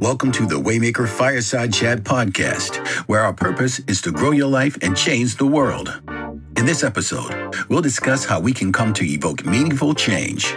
Welcome to the Waymaker Fireside Chat podcast, where our purpose is to grow your life and change the world. In this episode, we'll discuss how we can come to evoke meaningful change.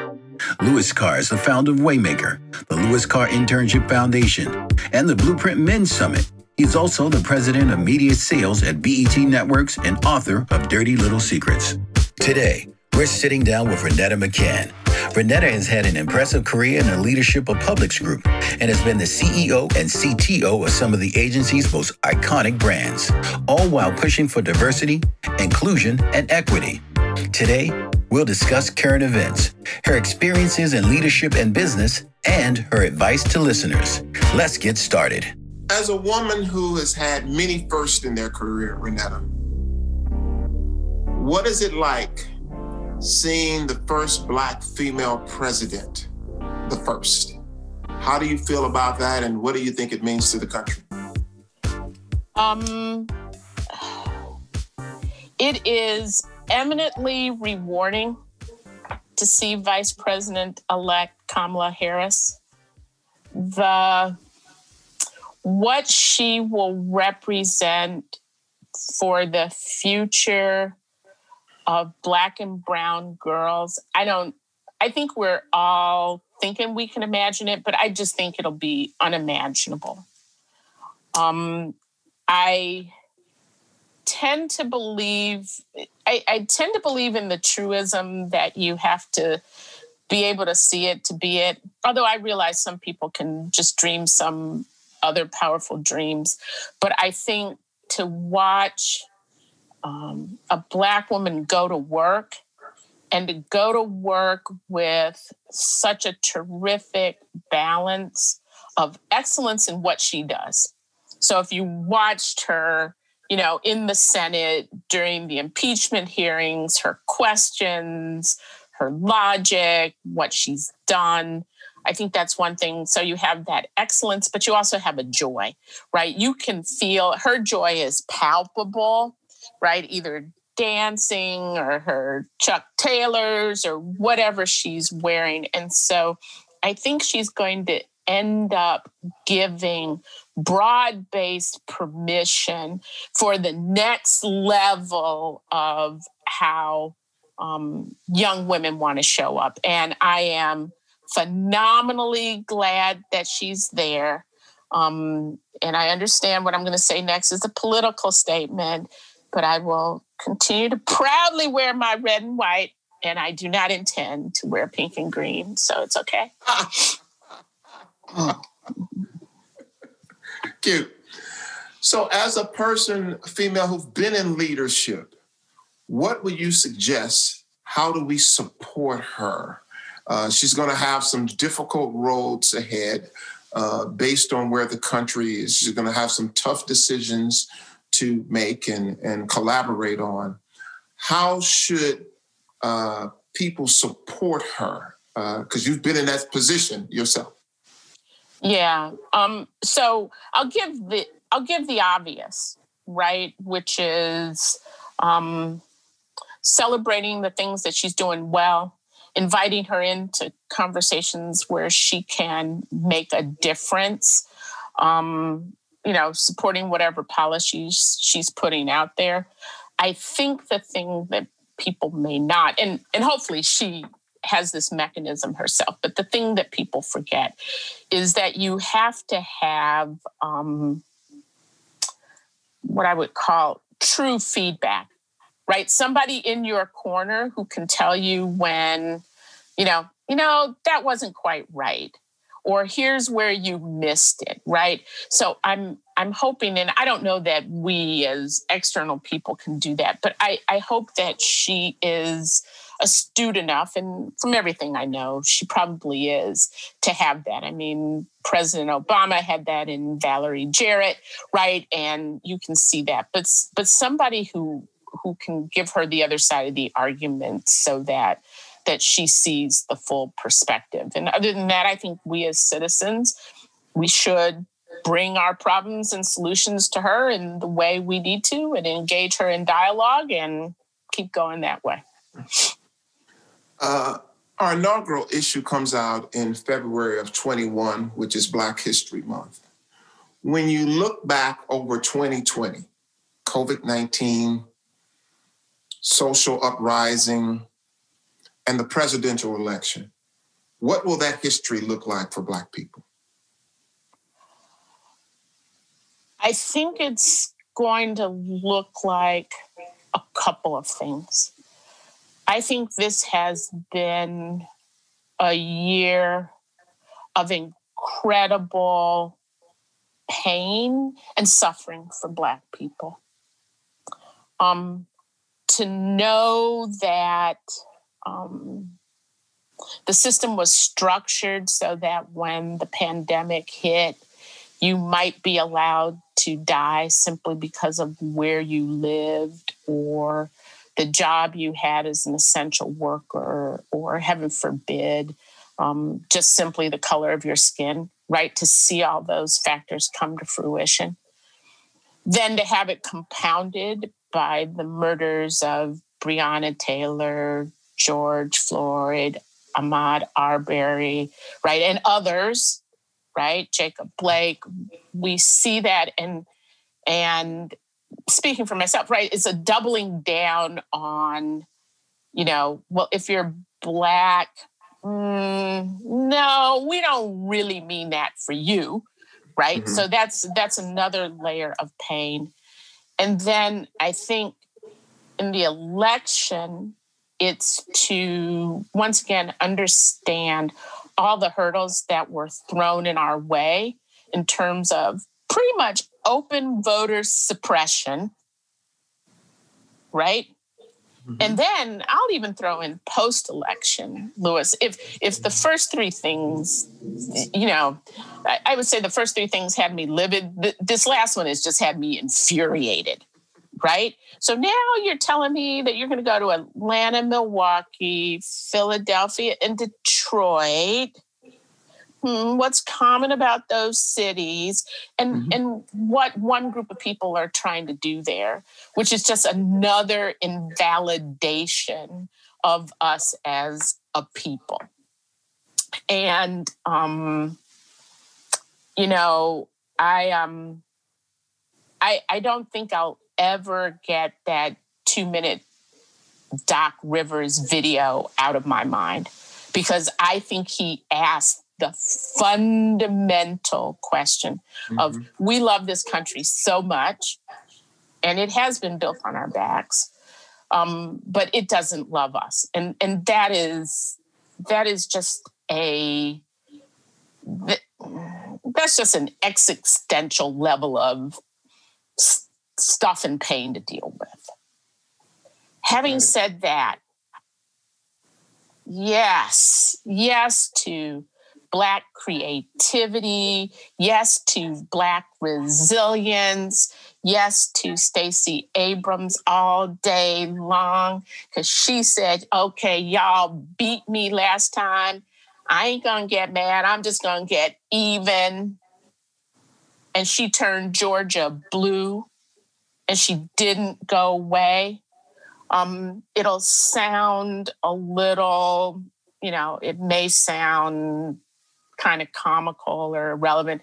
Louis Carr is the founder of Waymaker, the Louis Carr Internship Foundation, and the Blueprint Men's Summit. He's also the president of media sales at BET Networks and author of Dirty Little Secrets. Today, we're sitting down with Renetta McCann. Renetta has had an impressive career in the leadership of Publicis Groupe and has been the CEO and CTO of some of the agency's most iconic brands, all while pushing for diversity, inclusion, and equity. Today, we'll discuss current events, her experiences in leadership and business, and her advice to listeners. Let's get started. As a woman who has had many firsts in their career, Renetta, what is it like seeing the first Black female president, the first? How do you feel about that, and what do you think it means to the country? Um, it is eminently rewarding to see Vice President elect Kamala Harris. The what she will represent for the future of black and brown girls. I don't I think we're all thinking we can imagine it, but I just think it'll be unimaginable. Um I tend to believe I, I tend to believe in the truism that you have to be able to see it to be it. Although I realize some people can just dream some other powerful dreams. But I think to watch um, a Black woman go to work and to go to work with such a terrific balance of excellence in what she does. So if you watched her, you know, in the Senate during the impeachment hearings, her questions, her logic, what she's done, I think that's one thing. So you have that excellence, but you also have a joy, right? You can feel her joy is palpable right? Either dancing or her Chuck Taylors or whatever she's wearing. And so I think she's going to end up giving broad based permission for the next level of how um, young women want to show up. And I am phenomenally glad that she's there. Um, and I understand what I'm going to say next is a political statement but I will continue to proudly wear my red and white, and I do not intend to wear pink and green, so it's okay. Cute. So, as a person, a female who's been in leadership, what would you suggest? How do we support her? Uh, she's going to have some difficult roads ahead uh, based on where the country is. She's going to have some tough decisions to make and, and collaborate on. How should uh, people support her? Because uh, you've been in that position yourself. Yeah. Um, so I'll give the I'll give the obvious, right? Which is um, celebrating the things that she's doing well, inviting her into conversations where she can make a difference. Um, you know, supporting whatever policies she's putting out there. I think the thing that people may not, and and hopefully she has this mechanism herself, but the thing that people forget is that you have to have um, what I would call true feedback, right? Somebody in your corner who can tell you when, you know, you know, that wasn't quite right or here's where you missed it right? So i'm i'm hoping and i don't know that we as external people can do that but i i hope that she is astute enough and from everything i know she probably is to have that. I mean president obama had that in valerie jarrett right? And you can see that. But but somebody who who can give her the other side of the argument so that that she sees the full perspective. And other than that, I think we as citizens, we should bring our problems and solutions to her in the way we need to and engage her in dialogue and keep going that way. Uh, Our inaugural issue comes out in February of 21, which is Black History Month. When you look back over 2020, COVID 19, social uprising, and the presidential election, what will that history look like for Black people? I think it's going to look like a couple of things. I think this has been a year of incredible pain and suffering for Black people. Um, to know that um, the system was structured so that when the pandemic hit, you might be allowed to die simply because of where you lived or the job you had as an essential worker, or heaven forbid, um, just simply the color of your skin, right? To see all those factors come to fruition. Then to have it compounded by the murders of Breonna Taylor, George Floyd, Ahmaud Arbery, right, and others, right, Jacob Blake. We see that, and and speaking for myself, right, it's a doubling down on, you know, well, if you're black, mm, no, we don't really mean that for you, right? Mm-hmm. So that's that's another layer of pain, and then I think in the election, it's to once again understand all the hurdles that were thrown in our way in terms of pretty much open voter suppression, right? Mm-hmm. And then I'll even throw in post-election, Louis. If if the first three things, you know, I, I would say the first three things had me livid. This last one has just had me infuriated right? So now you're telling me that you're going to go to Atlanta, Milwaukee, Philadelphia, and Detroit. Hmm, what's common about those cities and mm-hmm. and what one group of people are trying to do there which is just another invalidation of us as a people and um you know i um i i don't think i'll ever get that two minute Doc Rivers video out of my mind because I think he asked the fundamental question mm-hmm. of we love this country so much and it has been built on our backs um, but it doesn't love us and and that is that is just a that's just an existential level of stuff and pain to deal with. Having right. said that, yes, yes to Black creativity, yes to Black resilience, yes to Stacey Abrams all day long, because she said, okay, y'all beat me last time. I ain't gonna get mad, I'm just gonna get even. And she turned Georgia blue and she didn't go away. Um, it'll sound a little, you know, it may sound kind of comical or irrelevant,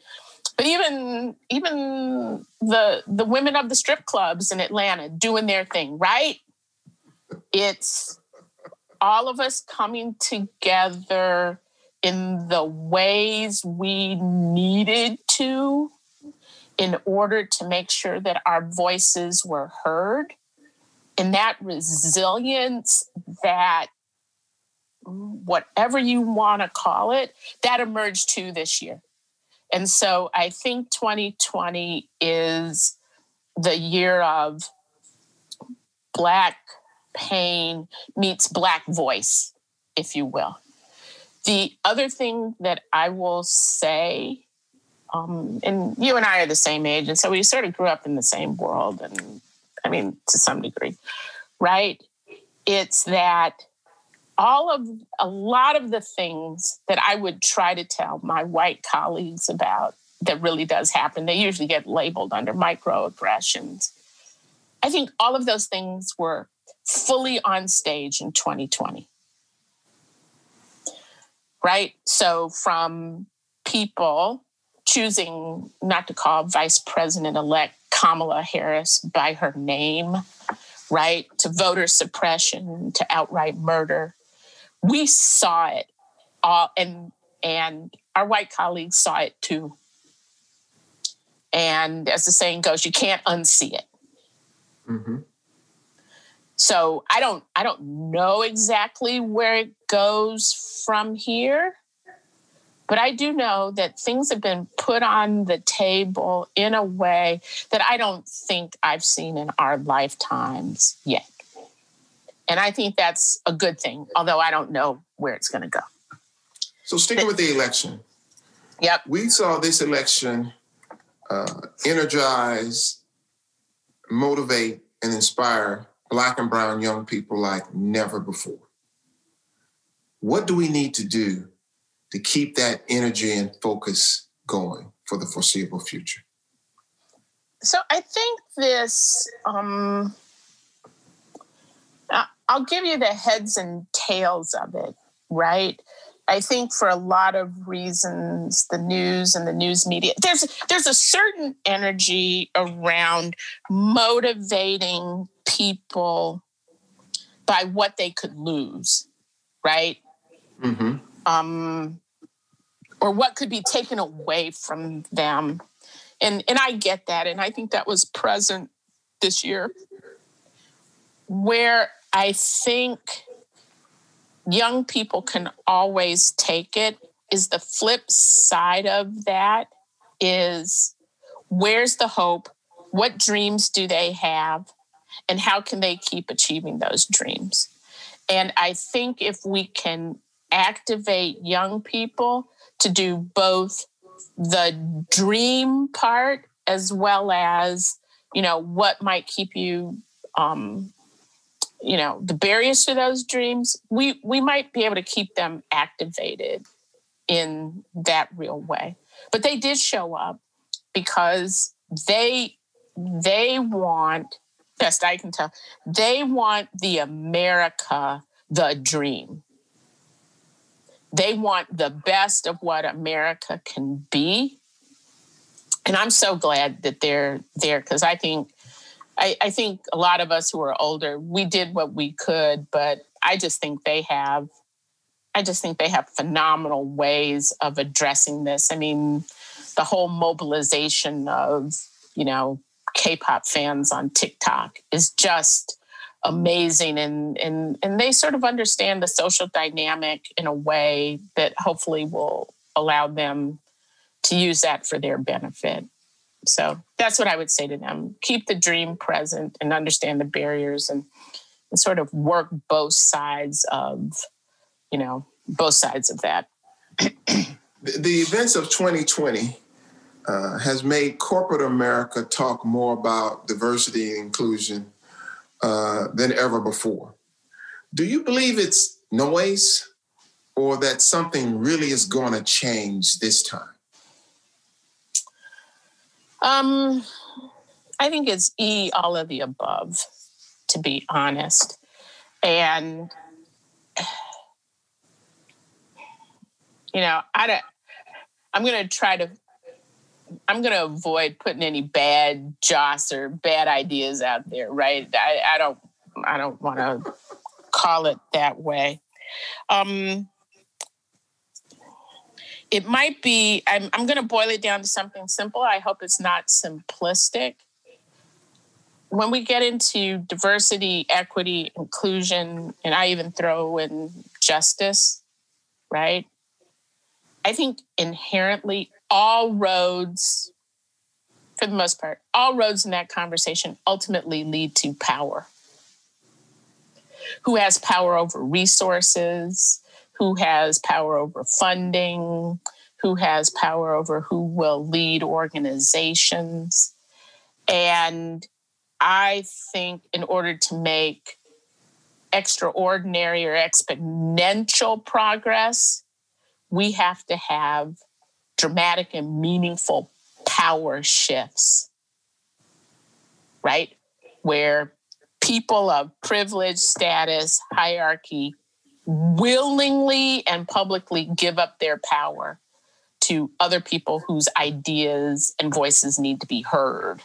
but even even the the women of the strip clubs in Atlanta doing their thing, right? It's all of us coming together in the ways we needed to in order to make sure that our voices were heard. And that resilience, that whatever you want to call it, that emerged too this year. And so I think 2020 is the year of Black pain meets Black voice, if you will. The other thing that I will say um, and you and I are the same age, and so we sort of grew up in the same world, and I mean, to some degree, right? It's that all of a lot of the things that I would try to tell my white colleagues about that really does happen, they usually get labeled under microaggressions. I think all of those things were fully on stage in 2020. right? So from people choosing not to call Vice President elect Kamala Harris by her name, right? To voter suppression, to outright murder. We saw it all and and our white colleagues saw it too. And as the saying goes, you can't unsee it. Mm-hmm. So I don't I don't know exactly where it goes from here. But I do know that things have been put on the table in a way that I don't think I've seen in our lifetimes yet. And I think that's a good thing, although I don't know where it's going to go. So, sticking with the election. Yep. We saw this election uh, energize, motivate, and inspire Black and Brown young people like never before. What do we need to do to keep that energy and focus going for the foreseeable future? So I think this, um, I'll give you the heads and tails of it, right? I think for a lot of reasons, the news and the news media, there's there's a certain energy around motivating people by what they could lose, right? Mm-hmm. Um, or what could be taken away from them, and and I get that, and I think that was present this year, where I think young people can always take it is the flip side of that is where's the hope? What dreams do they have? And how can they keep achieving those dreams? And i think if we can activate young people to do both the dream part as well as you know what might keep you um, you know the barriers to those dreams. We we might be able to keep them activated in that real way. But they did show up because they they want best i can tell they want the america the dream they want the best of what america can be and i'm so glad that they're there because i think I, I think a lot of us who are older, we did what we could, but I just think they have I just think they have phenomenal ways of addressing this. I mean, the whole mobilization of, you know, K-pop fans on TikTok is just amazing and and and they sort of understand the social dynamic in a way that hopefully will allow them to use that for their benefit. So that's what I would say to them. Keep the dream present and understand the barriers and, and sort of work both sides of, you know, both sides of that. the, events of 2020 uh, has made corporate America talk more about diversity and inclusion uh, than ever before. Do you believe it's noise or that something really is going to change this time? Um, I think it's E, all of the above, to be honest. And, you know, I don't, I'm going to try to, I'm going to avoid putting any bad joss or bad ideas out there, right? I, I don't, I don't want to call it that way. Um, it might be i'm, I'm going to boil it down to something simple i hope it's not simplistic when we get into diversity equity inclusion and i even throw in justice right i think inherently all roads for the most part all roads in that conversation ultimately lead to power who has power over resources who has power over funding, who has power over who will lead organizations. And I think in order to make extraordinary or exponential progress, we have to have dramatic and meaningful power shifts, right? Where people of privilege, status, hierarchy willingly and publicly give up their power to other people whose ideas and voices need to be heard.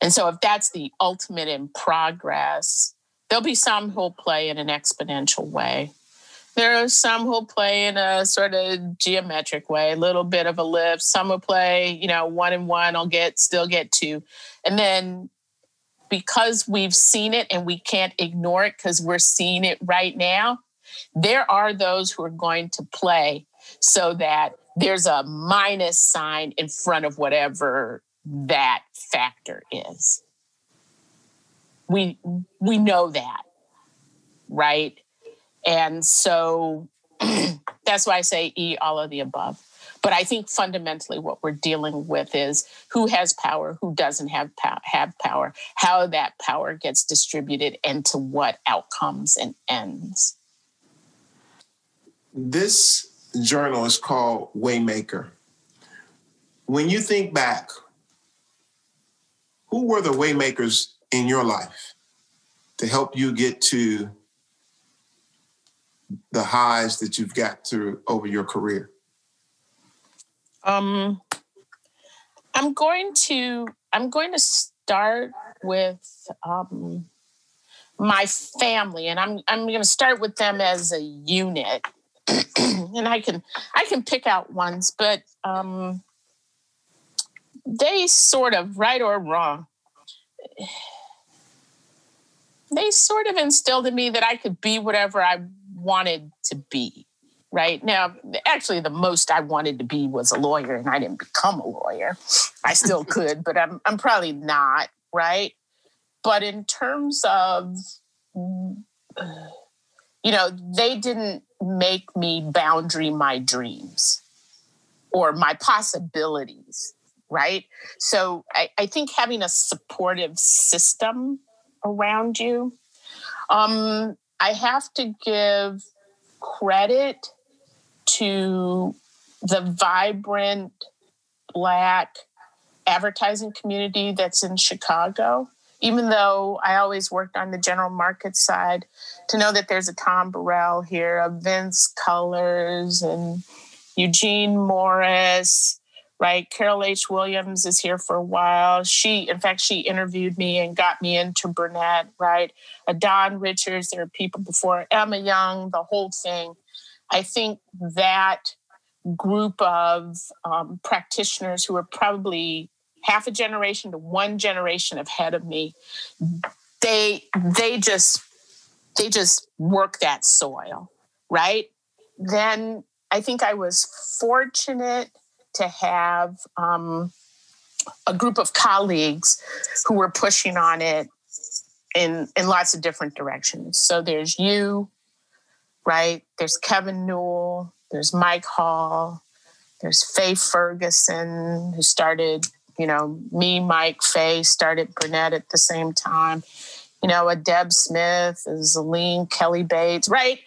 And so, if that's the ultimate in progress, there'll be some who'll play in an exponential way. There are some who'll play in a sort of geometric way, a little bit of a lift. Some will play, you know, one and one, I'll get, still get two. And then because we've seen it and we can't ignore it because we're seeing it right now, there are those who are going to play so that there's a minus sign in front of whatever that factor is. We we know that, right? And so that's why I say E all of the above. But I think fundamentally what we're dealing with is who has power, who doesn't have pow- have power, how that power gets distributed, and to what outcomes and ends. This journal is called Waymaker. When you think back, who were the waymakers in your life to help you get to the highs that you've got through over your career? Um, I'm going to I'm going to start with um, my family, and I'm I'm going to start with them as a unit, and I can I can pick out ones, but um, they sort of right or wrong. They sort of instilled in me that I could be whatever I wanted to be right? Now actually the most i wanted to be was a lawyer and i didn't become a lawyer. I still could but i'm, I'm probably not right? But in terms of you know they didn't make me boundary my dreams or my possibilities right? So i, I think having a supportive system around you um, i have to give credit to the vibrant Black advertising community that's in Chicago. Even though I always worked on the general market side, to know that there's a Tom Burrell here, a Vince Cullers, and Eugene Morris, right? Carol H. Williams is here for a while. She, in fact, she interviewed me and got me into Burnett, right? Don Richards, there are people before Emma Young, the whole thing. I think that group of um, practitioners who are probably half a generation to one generation ahead of me, they they just they just work that soil, right? Then I think I was fortunate to have um, a group of colleagues who were pushing on it in in lots of different directions. So there's you, right? There's Kevin Newell, there's Mike Hall, there's Faye Ferguson, who started, you know, me, Mike, Faye started Burnett at the same time. You know, a Deb Smith, a Zaline Kelly Bates, right?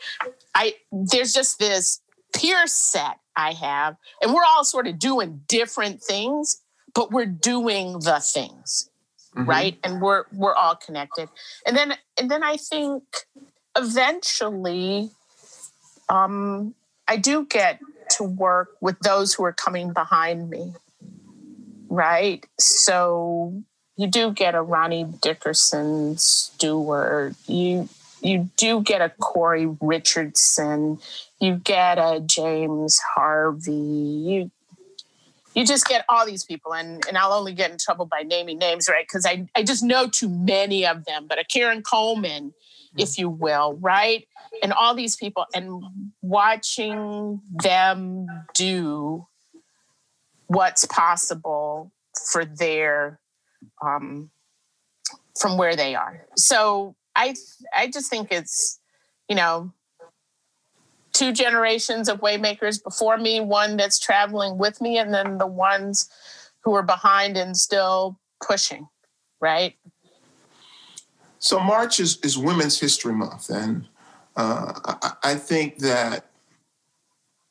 I there's just this peer set I have, and we're all sort of doing different things, but we're doing the things, mm-hmm. right? And we're we're all connected. And then and then I think eventually um, I do get to work with those who are coming behind me, right? So you do get a Ronnie Dickerson Stewart. You you do get a Corey Richardson. You get a James Harvey. You you just get all these people and, and i'll only get in trouble by naming names right because I, I just know too many of them but a karen coleman if you will right and all these people and watching them do what's possible for their um, from where they are so i i just think it's you know two generations of waymakers before me one that's traveling with me and then the ones who are behind and still pushing right so march is, is women's history month and uh, I, I think that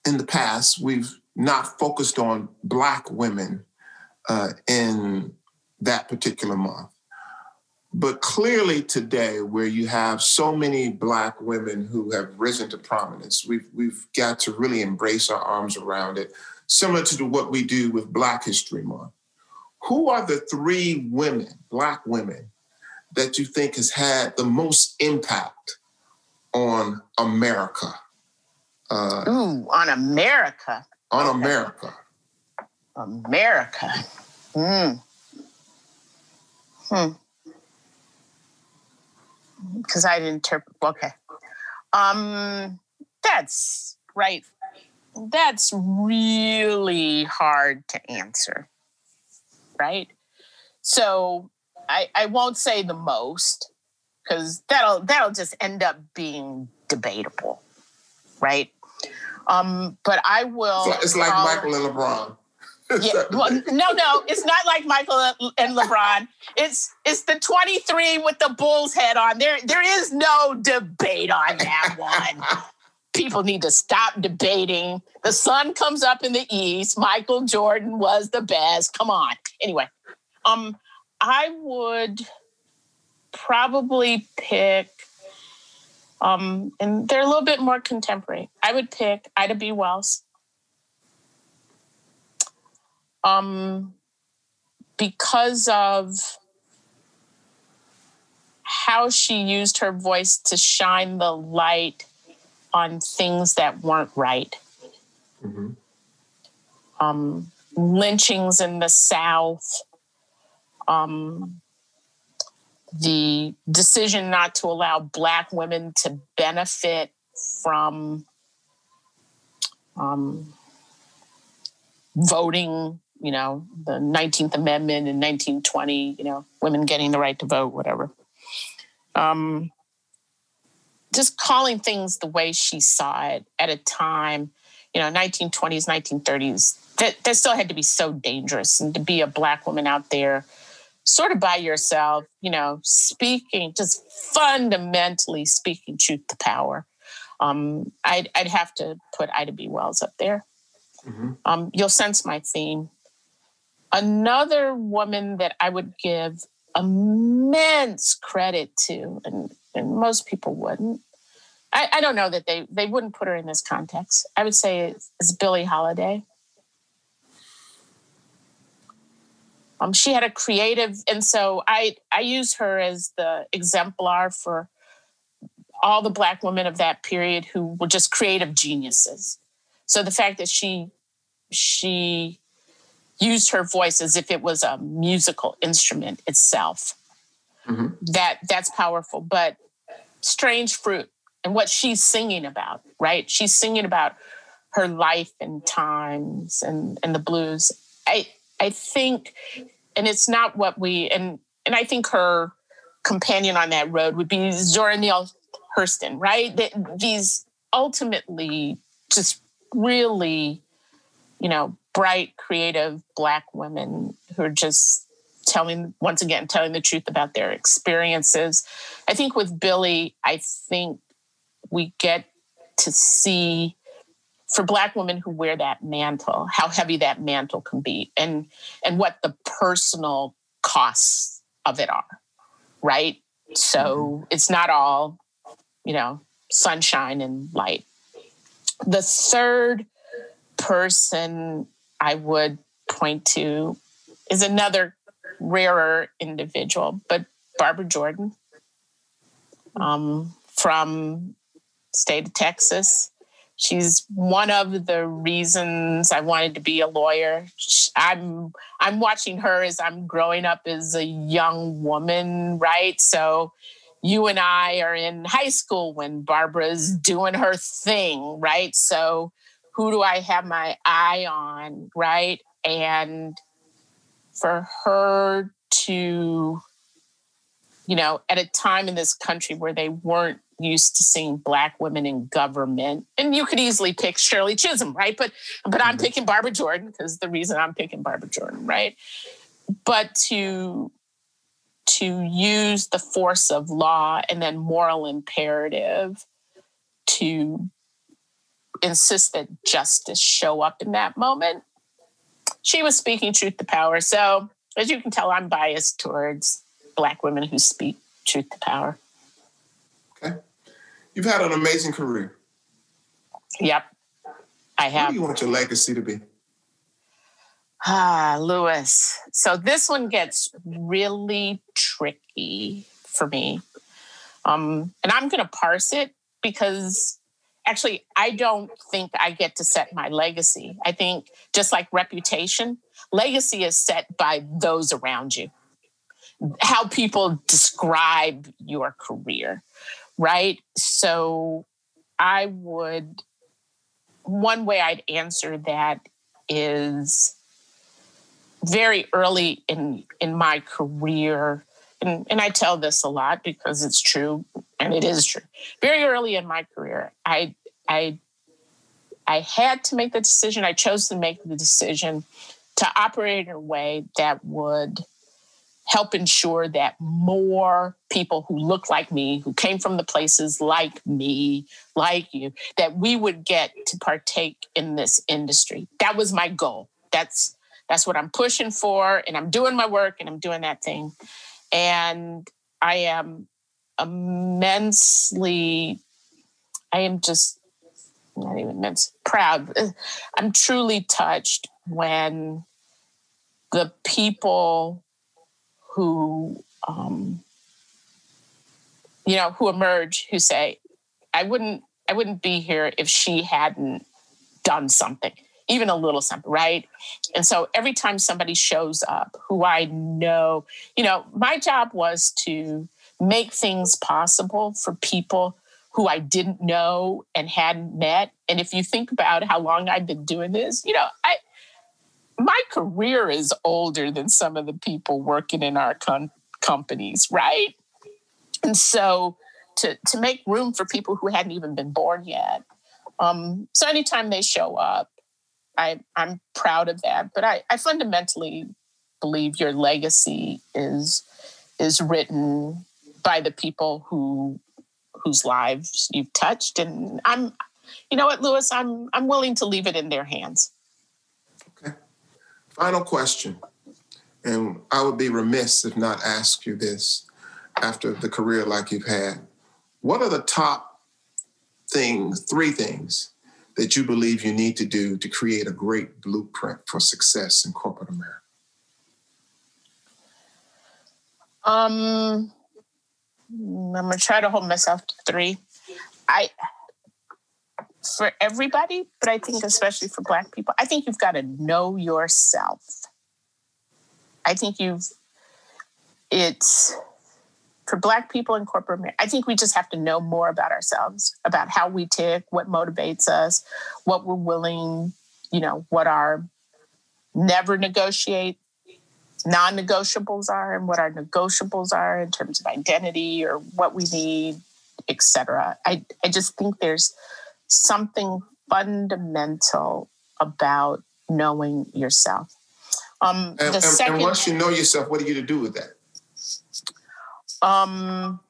in the past, we've not focused on Black women uh, in that particular month. But clearly today, where you have so many black women who have risen to prominence, we've we've got to really embrace our arms around it, similar to what we do with Black History Month. Who are the three women, black women, that you think has had the most impact on America? Uh, Ooh, on America. On okay. America. America. Hmm. Hmm. Because I didn't interpret. Okay. Um, that's right. That's really hard to answer. Right. So I, I won't say the most because that'll that'll just end up being debatable, right? Um, but I will. It's like, it's like Michael and LeBron. Yeah, well, no, no, it's not like Michael and LeBron. It's it's the 23 with the Bulls head on. There, there is no debate on that one. People need to stop debating. The sun comes up in the east. Michael Jordan was the best. Come on. Anyway, um, I would probably pick um, and they're a little bit more contemporary. I would pick Ida B. Wells. Um, because of how she used her voice to shine the light on things that weren't right. Mm-hmm. Um, lynchings in the South, um, the decision not to allow Black women to benefit from um, voting, you know, the 19th Amendment in 1920, you know, women getting the right to vote, whatever. Um, just calling things the way she saw it at a time, you know, 1920s, 1930s, that, that still had to be so dangerous. And to be a Black woman out there sort of by yourself, you know, speaking, just fundamentally speaking truth to power. Um, I'd, I'd have to put Ida B. Wells up there. Mm-hmm. Um, you'll sense my theme. Another woman that I would give immense credit to, and, and most people wouldn't. I, I, don't know that they, they wouldn't put her in this context. I would say it's, it's Billie Holiday. Um, she had a creative, and so I I use her as the exemplar for all the black women of that period who were just creative geniuses. So the fact that she she used her voice as if it was a musical instrument itself, mm-hmm. that that's powerful. But strange fruit and what she's singing about, right? She's singing about her life and times and and the blues. I I think, and it's not what we and and I think her companion on that road would be Zora Neale Hurston, right? That these ultimately just really, you know, bright, creative black women who are just telling once again telling the truth about their experiences. I think with Billie, I think we get to see for black women who wear that mantle how heavy that mantle can be and and what the personal costs of it are right so mm-hmm. it's not all you know sunshine and light the third person i would point to is another rarer individual but barbara jordan um, from state of texas she's one of the reasons I wanted to be a lawyer. I'm I'm watching her as I'm growing up as a young woman, right? So you and I are in high school when Barbara's doing her thing, right? So who do I have my eye on, right? And for her to you know, at a time in this country where they weren't used to seeing black women in government and you could easily pick shirley chisholm right but but i'm mm-hmm. picking barbara jordan because the reason i'm picking barbara jordan right but to to use the force of law and then moral imperative to insist that justice show up in that moment she was speaking truth to power so as you can tell i'm biased towards Black women who speak truth to power. Okay. You've had an amazing career. Yep, I have. What do you want your legacy to be? Ah, Louis. So this one gets really tricky for me. Um, and I'm going to parse it because actually, I don't think I get to set my legacy. I think just like reputation, legacy is set by those around you, how people describe your career, right? So I would, one way I'd answer that is very early in in my career and, and I tell this a lot because it's true and it is true. Very early in my career, I I I had to make the decision. I chose to make the decision to operate in a way that would help ensure that more people who look like me, who came from the places like me, like you, that we would get to partake in this industry. That was my goal. That's that's what I'm pushing for, and I'm doing my work and I'm doing that thing. And I am immensely, I am just not even immense, proud. I'm truly touched when the people who, um, you know, who emerge who say, I wouldn't, I wouldn't be here if she hadn't done something even a little something, right? And so every time somebody shows up who I know, you know, my job was to make things possible for people who I didn't know and hadn't met. And if you think about how long I've been doing this, you know, I my career is older than some of the people working in our con- companies, right? And so to to make room for people who hadn't even been born yet. Um, so anytime they show up, I, I'm proud of that. But I, I fundamentally believe your legacy is is written by the people who whose lives you've touched. And I'm you know what, Louis, I'm I'm willing to leave it in their hands. Okay. Final question. And I would be remiss if not ask you this after the career like you've had. What are the top things, three things that you believe you need to do to create a great blueprint for success in corporate America? Um, I'm gonna try to hold myself to three. I for everybody, but I think especially for Black people, I think you've got to know yourself. I think you've it's for black people in corporate america i think we just have to know more about ourselves about how we tick what motivates us what we're willing you know what our never negotiate non-negotiables are and what our negotiables are in terms of identity or what we need etc i i just think there's something fundamental about knowing yourself. Um, and, and, second, and once you know yourself what are you to do with that um,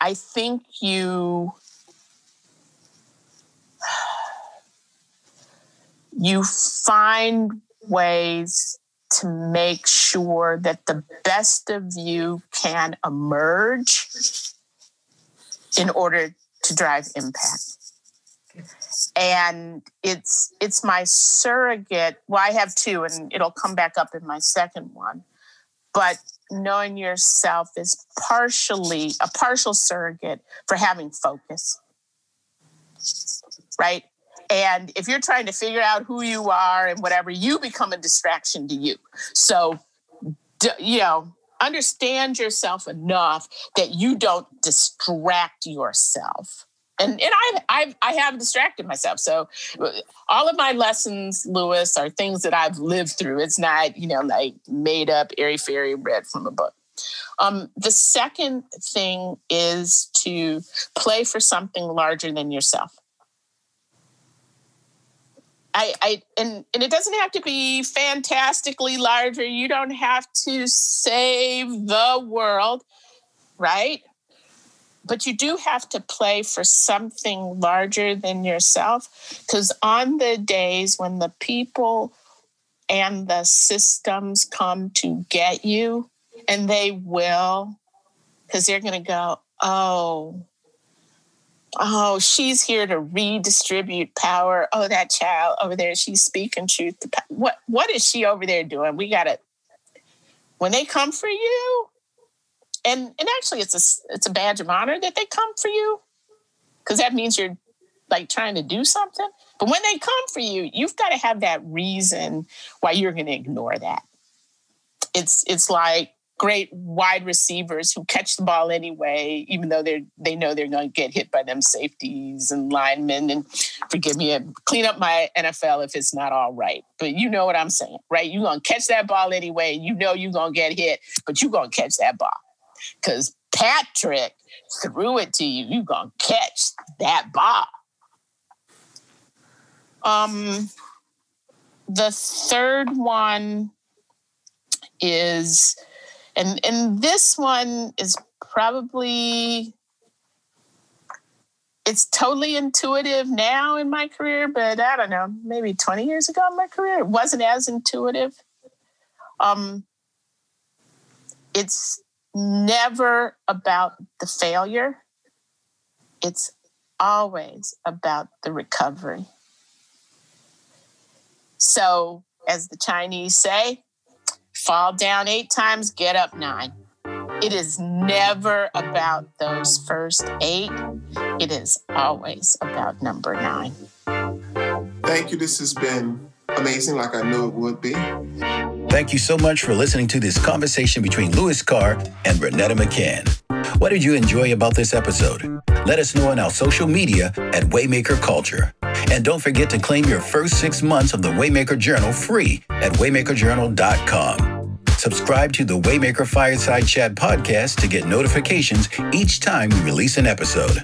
I think you you find ways to make sure that the best of you can emerge in order to drive impact. And it's it's my surrogate well i have two and it'll come back up in my second one but knowing yourself is partially a partial surrogate for having focus. Right? And if you're trying to figure out who you are and whatever, you become a distraction to you. So, you know, understand yourself enough that you don't distract yourself and and I I've I have distracted myself. So all of my lessons, Louis, are things that I've lived through. It's not you know like made up airy fairy read from a book. Um, the second thing is to play for something larger than yourself. I, I and and it doesn't have to be fantastically larger. You don't have to save the world, right? But you do have to play for something larger than yourself because on the days when the people and the systems come to get you and they will because they're going to go, oh, oh, she's here to redistribute power. Oh, that child over there, she's speaking truth. What what is she over there doing? We got to when they come for you, and and actually, it's a it's a badge of honor that they come for you, because that means you're like trying to do something. But when they come for you, you've got to have that reason why you're going to ignore that. It's it's like great wide receivers who catch the ball anyway, even though they're they know they're going to get hit by them safeties and linemen. And forgive me, clean up my NFL if it's not all right. But you know what I'm saying, right? You're going to catch that ball anyway. You know you're going to get hit, but you're going to catch that ball because Patrick threw it to you. You're going to catch that ball. Um, the third one is and and this one is probably it's totally intuitive now in my career, but I don't know, maybe 20 years ago in my career, it wasn't as intuitive. Um, it's never about the failure, it's always about the recovery. So, as the Chinese say, fall down eight times, get up nine. It is never about those first eight. It is always about number nine. Thank you. This has been amazing, like I knew it would be. Thank you so much for listening to this conversation between Louis Carr and Renetta McCann. What did you enjoy about this episode? Let us know on our social media at Waymaker Culture. And don't forget to claim your first six months of the Waymaker Journal free at waymakerjournal.com. Subscribe to the Waymaker Fireside Chat podcast to get notifications each time we release an episode.